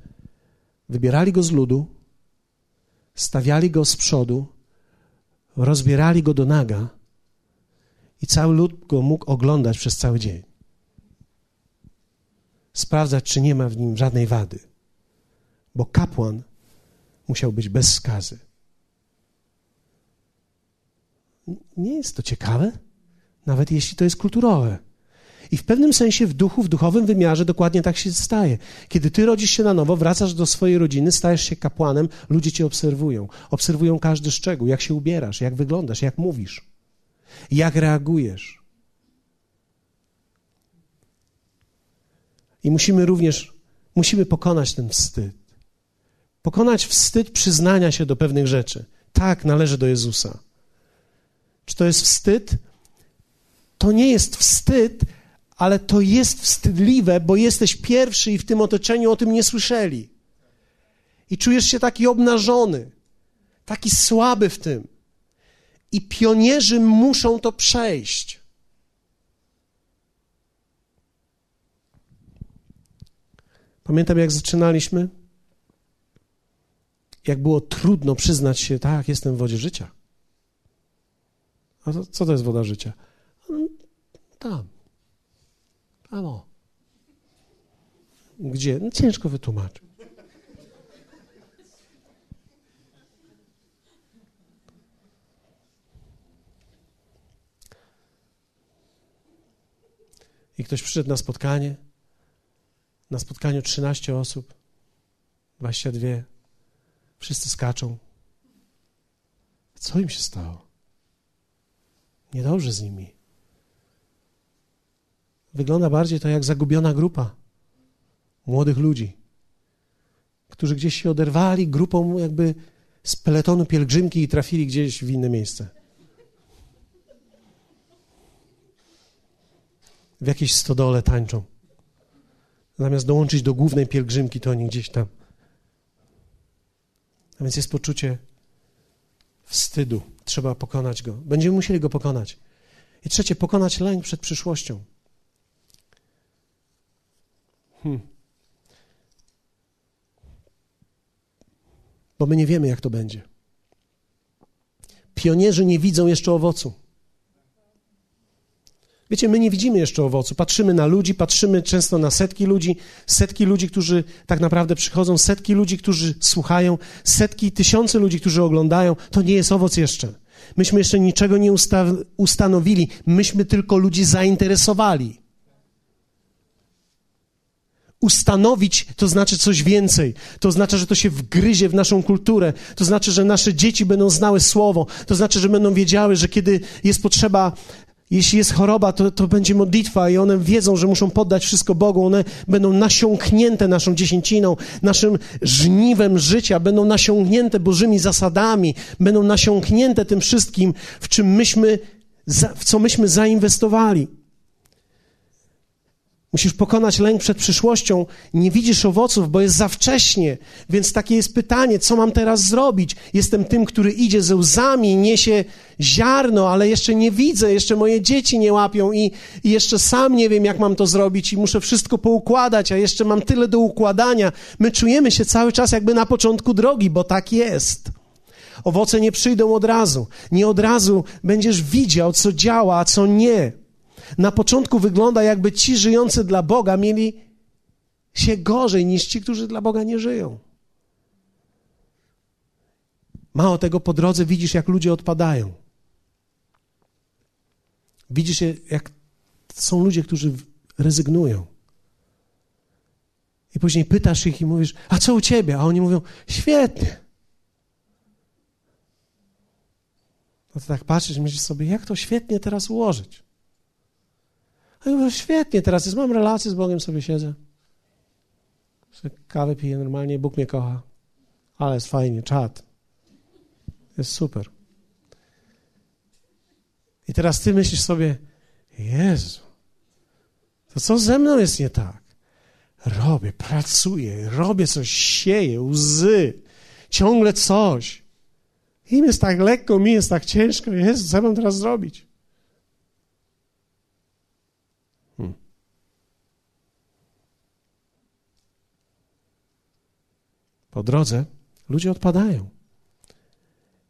wybierali go z ludu, stawiali go z przodu, rozbierali go do naga i cały lud go mógł oglądać przez cały dzień sprawdzać, czy nie ma w nim żadnej wady, bo kapłan musiał być bez skazy. Nie jest to ciekawe, nawet jeśli to jest kulturowe. I w pewnym sensie w duchu, w duchowym wymiarze dokładnie tak się staje. Kiedy ty rodzisz się na nowo, wracasz do swojej rodziny, stajesz się kapłanem, ludzie cię obserwują. Obserwują każdy szczegół, jak się ubierasz, jak wyglądasz, jak mówisz, jak reagujesz. I musimy również, musimy pokonać ten wstyd. Pokonać wstyd przyznania się do pewnych rzeczy. Tak, należy do Jezusa. Czy to jest wstyd? To nie jest wstyd, ale to jest wstydliwe, bo jesteś pierwszy i w tym otoczeniu o tym nie słyszeli. I czujesz się taki obnażony, taki słaby w tym. I pionierzy muszą to przejść. Pamiętam, jak zaczynaliśmy, jak było trudno przyznać się, tak, jestem w wodzie życia. A to, co to jest woda życia? Tam. Tam o. Gdzie? No, ciężko wytłumaczyć. I ktoś przyszedł na spotkanie na spotkaniu 13 osób, 22. Wszyscy skaczą. Co im się stało? Niedobrze z nimi. Wygląda bardziej to jak zagubiona grupa młodych ludzi, którzy gdzieś się oderwali grupą jakby z peletonu pielgrzymki i trafili gdzieś w inne miejsce. w jakiejś stodole tańczą. Zamiast dołączyć do głównej pielgrzymki, to oni gdzieś tam. A więc jest poczucie wstydu. Trzeba pokonać go. Będziemy musieli go pokonać. I trzecie, pokonać lęk przed przyszłością. Hmm. Bo my nie wiemy, jak to będzie. Pionierzy nie widzą jeszcze owocu. Wiecie, my nie widzimy jeszcze owocu. Patrzymy na ludzi, patrzymy często na setki ludzi, setki ludzi, którzy tak naprawdę przychodzą, setki ludzi, którzy słuchają, setki, tysiące ludzi, którzy oglądają. To nie jest owoc jeszcze. Myśmy jeszcze niczego nie usta ustanowili, myśmy tylko ludzi zainteresowali. Ustanowić to znaczy coś więcej. To znaczy, że to się wgryzie w naszą kulturę. To znaczy, że nasze dzieci będą znały słowo. To znaczy, że będą wiedziały, że kiedy jest potrzeba jeśli jest choroba, to, to będzie modlitwa i one wiedzą, że muszą poddać wszystko Bogu. One będą nasiąknięte naszą dziesięciną, naszym żniwem życia, będą nasiąknięte Bożymi zasadami, będą nasiąknięte tym wszystkim, w czym myśmy, w co myśmy zainwestowali. Musisz pokonać lęk przed przyszłością. Nie widzisz owoców, bo jest za wcześnie. Więc takie jest pytanie, co mam teraz zrobić? Jestem tym, który idzie ze łzami, niesie ziarno, ale jeszcze nie widzę, jeszcze moje dzieci nie łapią i, i jeszcze sam nie wiem, jak mam to zrobić i muszę wszystko poukładać, a jeszcze mam tyle do układania. My czujemy się cały czas jakby na początku drogi, bo tak jest. Owoce nie przyjdą od razu. Nie od razu będziesz widział, co działa, a co nie na początku wygląda, jakby ci żyjący dla Boga mieli się gorzej niż ci, którzy dla Boga nie żyją. Mało tego, po drodze widzisz, jak ludzie odpadają. Widzisz, jak są ludzie, którzy rezygnują. I później pytasz ich i mówisz, a co u ciebie? A oni mówią, świetnie. No to tak patrzysz i myślisz sobie, jak to świetnie teraz ułożyć? A ja mówię, świetnie, teraz jest, mam relację z Bogiem, sobie siedzę. Kawę piję normalnie, Bóg mnie kocha. Ale jest fajnie, czad. Jest super. I teraz ty myślisz sobie, Jezu, to co ze mną jest nie tak? Robię, pracuję, robię coś, sieję, łzy, ciągle coś. Im jest tak lekko, mi jest tak ciężko. Jezu, co mam teraz zrobić? Po drodze ludzie odpadają.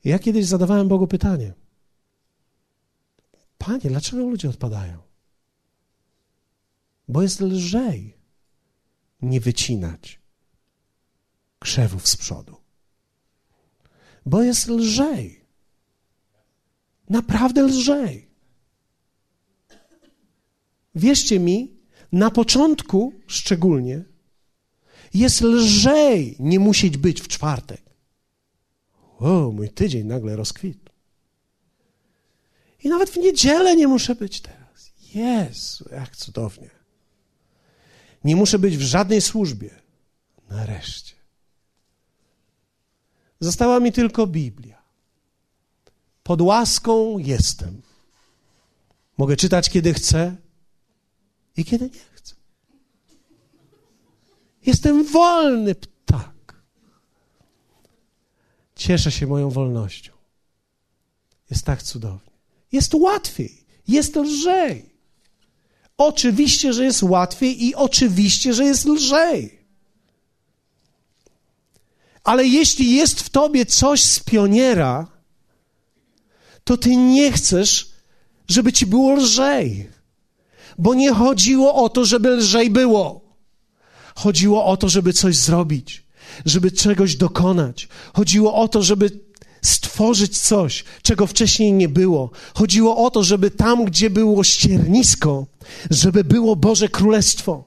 ja kiedyś zadawałem Bogu pytanie: Panie, dlaczego ludzie odpadają? Bo jest lżej nie wycinać krzewów z przodu. Bo jest lżej. Naprawdę lżej. Wierzcie mi, na początku szczególnie jest lżej nie musieć być w czwartek. O, mój tydzień nagle rozkwitł. I nawet w niedzielę nie muszę być teraz. Jezu, jak cudownie. Nie muszę być w żadnej służbie. Nareszcie. Została mi tylko Biblia. Pod łaską jestem. Mogę czytać, kiedy chcę i kiedy nie. Jestem wolny ptak. Cieszę się moją wolnością. Jest tak cudownie. Jest łatwiej, jest lżej. Oczywiście, że jest łatwiej i oczywiście, że jest lżej. Ale jeśli jest w tobie coś z pioniera, to ty nie chcesz, żeby ci było lżej. Bo nie chodziło o to, żeby lżej było. Chodziło o to, żeby coś zrobić, żeby czegoś dokonać. Chodziło o to, żeby stworzyć coś, czego wcześniej nie było. Chodziło o to, żeby tam, gdzie było ściernisko, żeby było Boże Królestwo.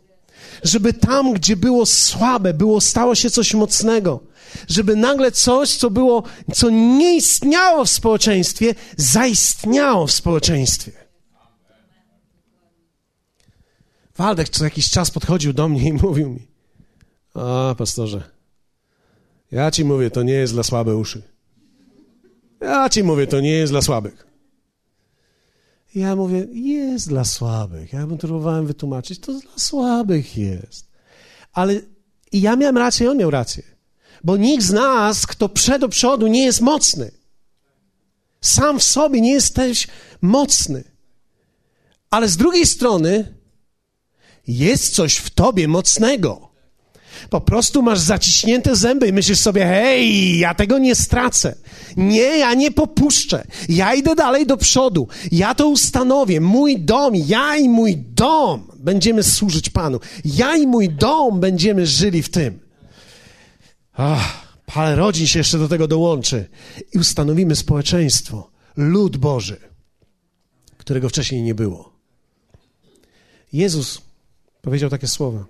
Żeby tam, gdzie było słabe, było, stało się coś mocnego. Żeby nagle coś, co było, co nie istniało w społeczeństwie, zaistniało w społeczeństwie. Waldek co jakiś czas podchodził do mnie i mówił mi, a pastorze, ja ci mówię, to nie jest dla słabe uszy. Ja ci mówię, to nie jest dla słabych. I ja mówię, jest dla słabych. Ja bym próbowałem wytłumaczyć, to dla słabych jest. Ale i ja miałem rację, on miał rację. Bo nikt z nas, kto przed do przodu, nie jest mocny. Sam w sobie nie jesteś mocny. Ale z drugiej strony jest coś w tobie mocnego. Po prostu masz zaciśnięte zęby i myślisz sobie, hej, ja tego nie stracę. Nie, ja nie popuszczę. Ja idę dalej do przodu. Ja to ustanowię. Mój dom, ja i mój dom będziemy służyć Panu. Ja i mój dom będziemy żyli w tym. Ach, parę rodzin się jeszcze do tego dołączy i ustanowimy społeczeństwo, lud Boży, którego wcześniej nie było. Jezus powiedział takie słowa.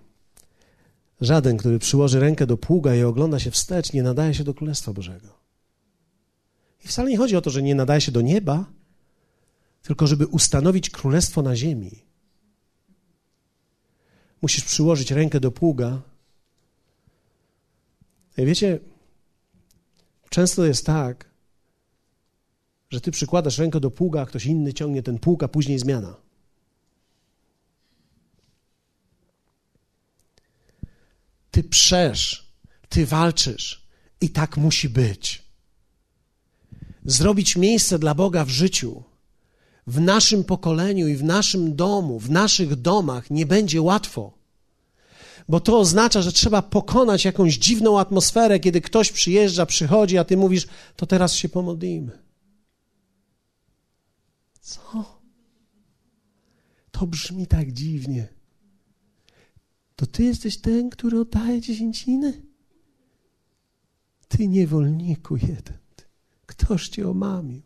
Żaden, który przyłoży rękę do pługa i ogląda się wstecz, nie nadaje się do Królestwa Bożego. I wcale nie chodzi o to, że nie nadaje się do nieba, tylko żeby ustanowić królestwo na ziemi. Musisz przyłożyć rękę do pługa. I wiecie, często jest tak, że ty przykładasz rękę do pługa, a ktoś inny ciągnie ten pług, a później zmiana. Ty przesz, ty walczysz i tak musi być. Zrobić miejsce dla Boga w życiu, w naszym pokoleniu i w naszym domu, w naszych domach nie będzie łatwo. Bo to oznacza, że trzeba pokonać jakąś dziwną atmosferę, kiedy ktoś przyjeżdża, przychodzi, a ty mówisz, to teraz się pomodlimy. Co? To brzmi tak dziwnie to ty jesteś ten, który oddaje dziesięciny? Ty niewolniku jeden. Ktoś cię omamił.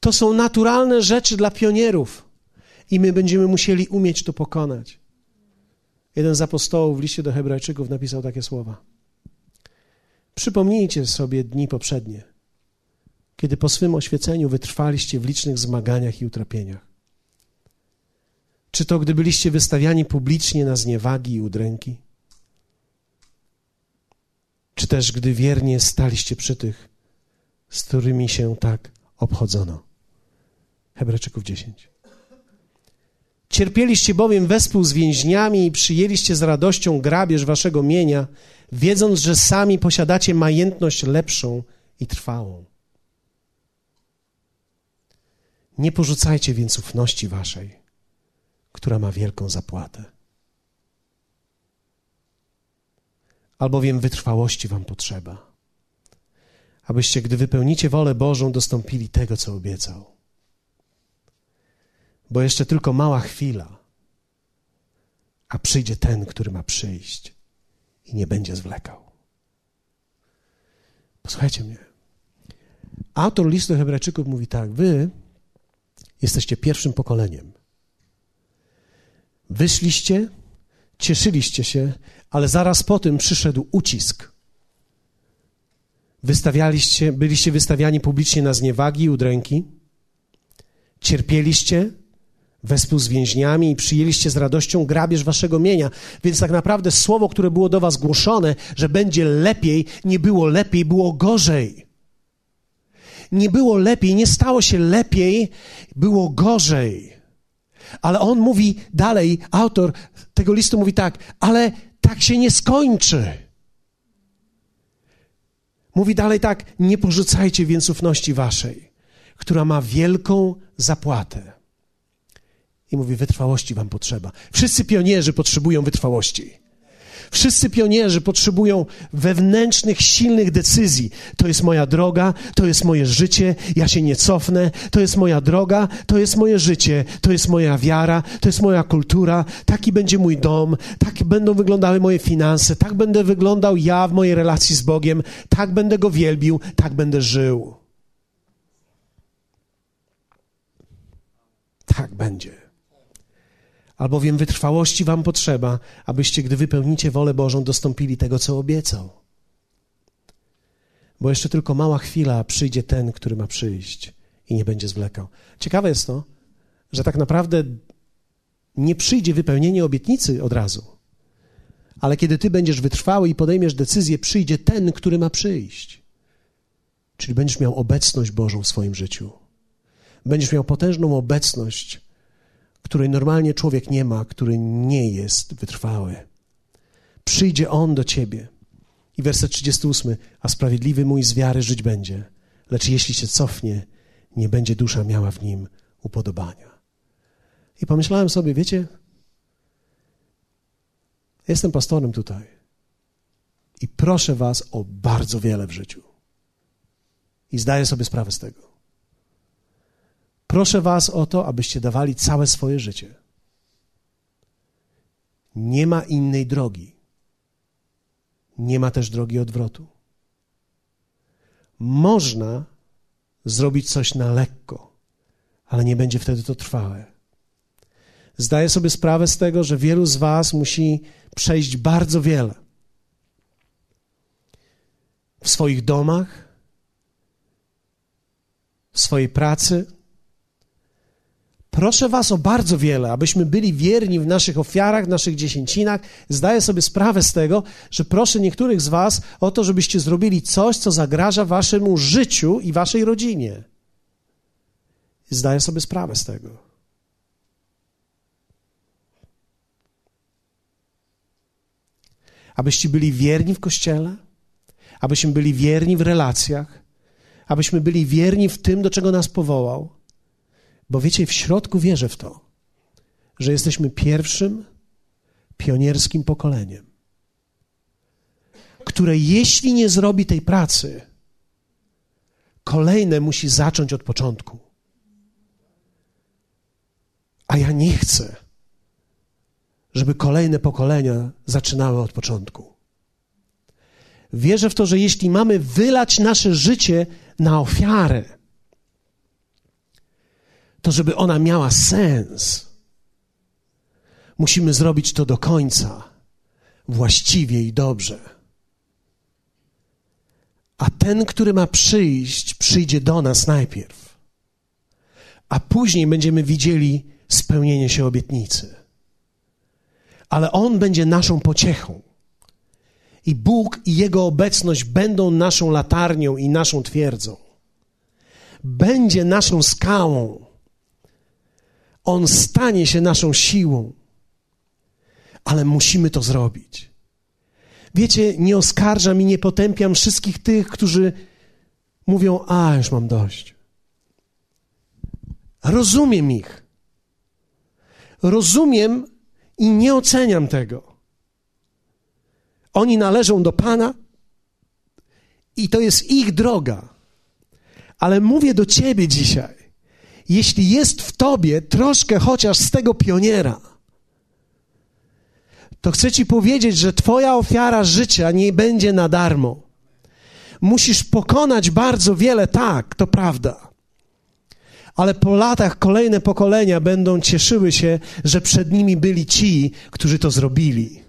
To są naturalne rzeczy dla pionierów i my będziemy musieli umieć to pokonać. Jeden z apostołów w liście do Hebrajczyków napisał takie słowa. Przypomnijcie sobie dni poprzednie, kiedy po swym oświeceniu wytrwaliście w licznych zmaganiach i utrapieniach. Czy to gdy byliście wystawiani publicznie na zniewagi i udręki? Czy też gdy wiernie staliście przy tych, z którymi się tak obchodzono? Hebrajczyków 10. Cierpieliście bowiem wespół z więźniami i przyjęliście z radością grabież waszego mienia, wiedząc, że sami posiadacie majętność lepszą i trwałą. Nie porzucajcie więc ufności waszej która ma wielką zapłatę. Albowiem wytrwałości wam potrzeba, abyście, gdy wypełnicie wolę Bożą, dostąpili tego, co obiecał. Bo jeszcze tylko mała chwila, a przyjdzie ten, który ma przyjść i nie będzie zwlekał. Posłuchajcie mnie. Autor listu Hebrajczyków mówi tak: Wy jesteście pierwszym pokoleniem, Wyszliście, cieszyliście się, ale zaraz po tym przyszedł ucisk. Wystawialiście, byliście wystawiani publicznie na zniewagi i udręki, cierpieliście wespół z więźniami i przyjęliście z radością grabież waszego mienia. Więc tak naprawdę słowo, które było do was głoszone, że będzie lepiej, nie było lepiej, było gorzej. Nie było lepiej, nie stało się lepiej, było gorzej. Ale on mówi dalej, autor tego listu mówi tak, ale tak się nie skończy. Mówi dalej tak, nie porzucajcie więc ufności waszej, która ma wielką zapłatę. I mówi, wytrwałości wam potrzeba. Wszyscy pionierzy potrzebują wytrwałości. Wszyscy pionierzy potrzebują wewnętrznych, silnych decyzji. To jest moja droga, to jest moje życie, ja się nie cofnę, to jest moja droga, to jest moje życie, to jest moja wiara, to jest moja kultura, taki będzie mój dom, tak będą wyglądały moje finanse, tak będę wyglądał ja w mojej relacji z Bogiem, tak będę Go wielbił, tak będę żył. Tak będzie albowiem wytrwałości wam potrzeba, abyście, gdy wypełnicie wolę Bożą, dostąpili tego, co obiecał. Bo jeszcze tylko mała chwila przyjdzie ten, który ma przyjść i nie będzie zwlekał. Ciekawe jest to, że tak naprawdę nie przyjdzie wypełnienie obietnicy od razu. Ale kiedy ty będziesz wytrwały i podejmiesz decyzję, przyjdzie ten, który ma przyjść. Czyli będziesz miał obecność Bożą w swoim życiu. Będziesz miał potężną obecność, której normalnie człowiek nie ma, który nie jest wytrwały. Przyjdzie On do ciebie. I werset 38. A sprawiedliwy mój z wiary żyć będzie, lecz jeśli się cofnie, nie będzie dusza miała w nim upodobania. I pomyślałem sobie, wiecie, jestem pastorem tutaj i proszę Was o bardzo wiele w życiu. I zdaję sobie sprawę z tego. Proszę Was o to, abyście dawali całe swoje życie. Nie ma innej drogi. Nie ma też drogi odwrotu. Można zrobić coś na lekko, ale nie będzie wtedy to trwałe. Zdaję sobie sprawę z tego, że wielu z Was musi przejść bardzo wiele w swoich domach, w swojej pracy, Proszę Was o bardzo wiele, abyśmy byli wierni w naszych ofiarach, w naszych dziesięcinach. Zdaję sobie sprawę z tego, że proszę niektórych z Was o to, żebyście zrobili coś, co zagraża Waszemu życiu i Waszej rodzinie. Zdaję sobie sprawę z tego. Abyście byli wierni w kościele, abyśmy byli wierni w relacjach, abyśmy byli wierni w tym, do czego nas powołał bo wiecie, w środku wierzę w to, że jesteśmy pierwszym pionierskim pokoleniem, które jeśli nie zrobi tej pracy, kolejne musi zacząć od początku. A ja nie chcę, żeby kolejne pokolenia zaczynały od początku. Wierzę w to, że jeśli mamy wylać nasze życie na ofiarę, to żeby ona miała sens, musimy zrobić to do końca, właściwie i dobrze. A ten, który ma przyjść, przyjdzie do nas najpierw, a później będziemy widzieli spełnienie się obietnicy. Ale On będzie naszą pociechą. I Bóg i Jego obecność będą naszą latarnią i naszą twierdzą. Będzie naszą skałą on stanie się naszą siłą, ale musimy to zrobić. Wiecie, nie oskarżam i nie potępiam wszystkich tych, którzy mówią: A, już mam dość. Rozumiem ich. Rozumiem i nie oceniam tego. Oni należą do Pana i to jest ich droga. Ale mówię do Ciebie dzisiaj jeśli jest w tobie troszkę chociaż z tego pioniera, to chcę ci powiedzieć, że twoja ofiara życia nie będzie na darmo. Musisz pokonać bardzo wiele, tak, to prawda. Ale po latach kolejne pokolenia będą cieszyły się, że przed nimi byli ci, którzy to zrobili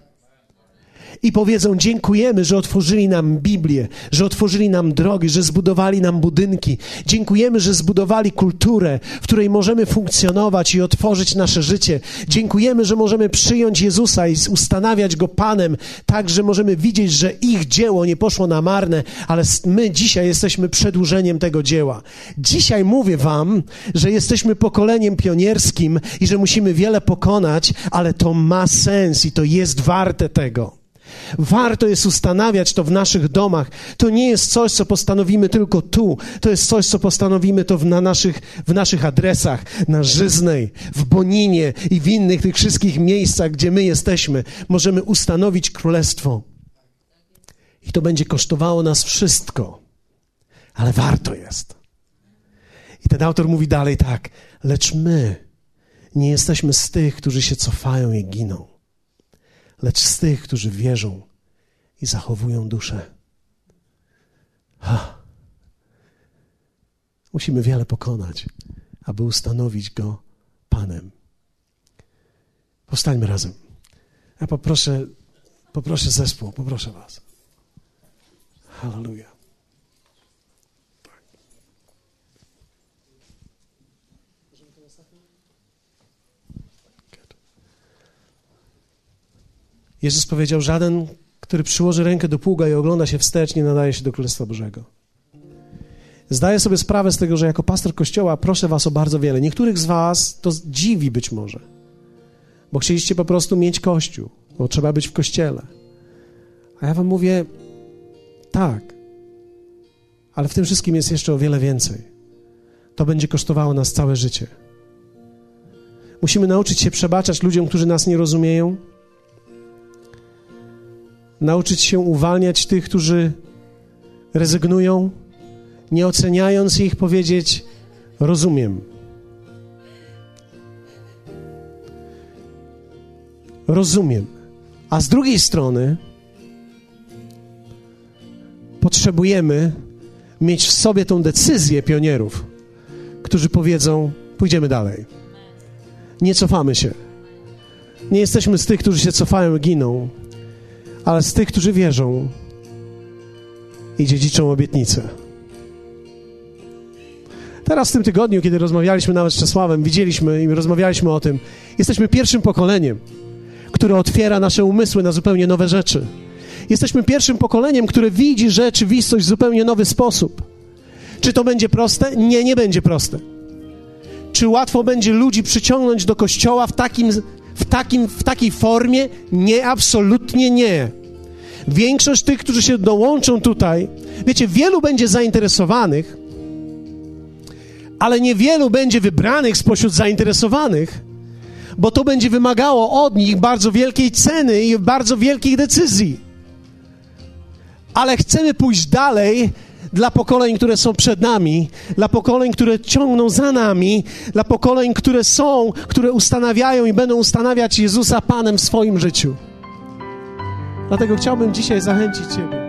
i powiedzą: Dziękujemy, że otworzyli nam Biblię, że otworzyli nam drogi, że zbudowali nam budynki. Dziękujemy, że zbudowali kulturę, w której możemy funkcjonować i otworzyć nasze życie. Dziękujemy, że możemy przyjąć Jezusa i ustanawiać go Panem, tak, że możemy widzieć, że ich dzieło nie poszło na marne, ale my dzisiaj jesteśmy przedłużeniem tego dzieła. Dzisiaj mówię Wam, że jesteśmy pokoleniem pionierskim i że musimy wiele pokonać, ale to ma sens i to jest warte tego. Warto jest ustanawiać to w naszych domach. To nie jest coś, co postanowimy tylko tu. To jest coś, co postanowimy to w, na naszych, w naszych adresach, na Żyznej, w Boninie i w innych tych wszystkich miejscach, gdzie my jesteśmy. Możemy ustanowić królestwo. I to będzie kosztowało nas wszystko. Ale warto jest. I ten autor mówi dalej tak, lecz my nie jesteśmy z tych, którzy się cofają i giną lecz z tych, którzy wierzą i zachowują duszę. Ha. Musimy wiele pokonać, aby ustanowić go Panem. Powstańmy razem. Ja poproszę, poproszę zespół, poproszę Was. Hallelujah. Jezus powiedział: Żaden, który przyłoży rękę do pługa i ogląda się wstecz, nie nadaje się do Królestwa Bożego. Zdaję sobie sprawę z tego, że jako pastor kościoła proszę was o bardzo wiele. Niektórych z was to dziwi być może, bo chcieliście po prostu mieć kościół, bo trzeba być w kościele. A ja wam mówię, tak, ale w tym wszystkim jest jeszcze o wiele więcej. To będzie kosztowało nas całe życie. Musimy nauczyć się przebaczać ludziom, którzy nas nie rozumieją. Nauczyć się uwalniać tych, którzy rezygnują, nie oceniając ich, powiedzieć: Rozumiem. Rozumiem. A z drugiej strony potrzebujemy mieć w sobie tą decyzję pionierów, którzy powiedzą: Pójdziemy dalej. Nie cofamy się. Nie jesteśmy z tych, którzy się cofają i giną, ale z tych, którzy wierzą i dziedziczą obietnicę. Teraz w tym tygodniu, kiedy rozmawialiśmy nawet z Czesławem, widzieliśmy i rozmawialiśmy o tym, jesteśmy pierwszym pokoleniem, które otwiera nasze umysły na zupełnie nowe rzeczy. Jesteśmy pierwszym pokoleniem, które widzi rzeczywistość w zupełnie nowy sposób. Czy to będzie proste? Nie, nie będzie proste. Czy łatwo będzie ludzi przyciągnąć do kościoła w, takim, takim, w takiej formie? Nie, absolutnie nie. Większość tych, którzy się dołączą tutaj, wiecie, wielu będzie zainteresowanych, ale niewielu będzie wybranych spośród zainteresowanych, bo to będzie wymagało od nich bardzo wielkiej ceny i bardzo wielkich decyzji. Ale chcemy pójść dalej dla pokoleń, które są przed nami, dla pokoleń, które ciągną za nami, dla pokoleń, które są, które ustanawiają i będą ustanawiać Jezusa Panem w swoim życiu. Dlatego chciałbym dzisiaj zachęcić Ciebie.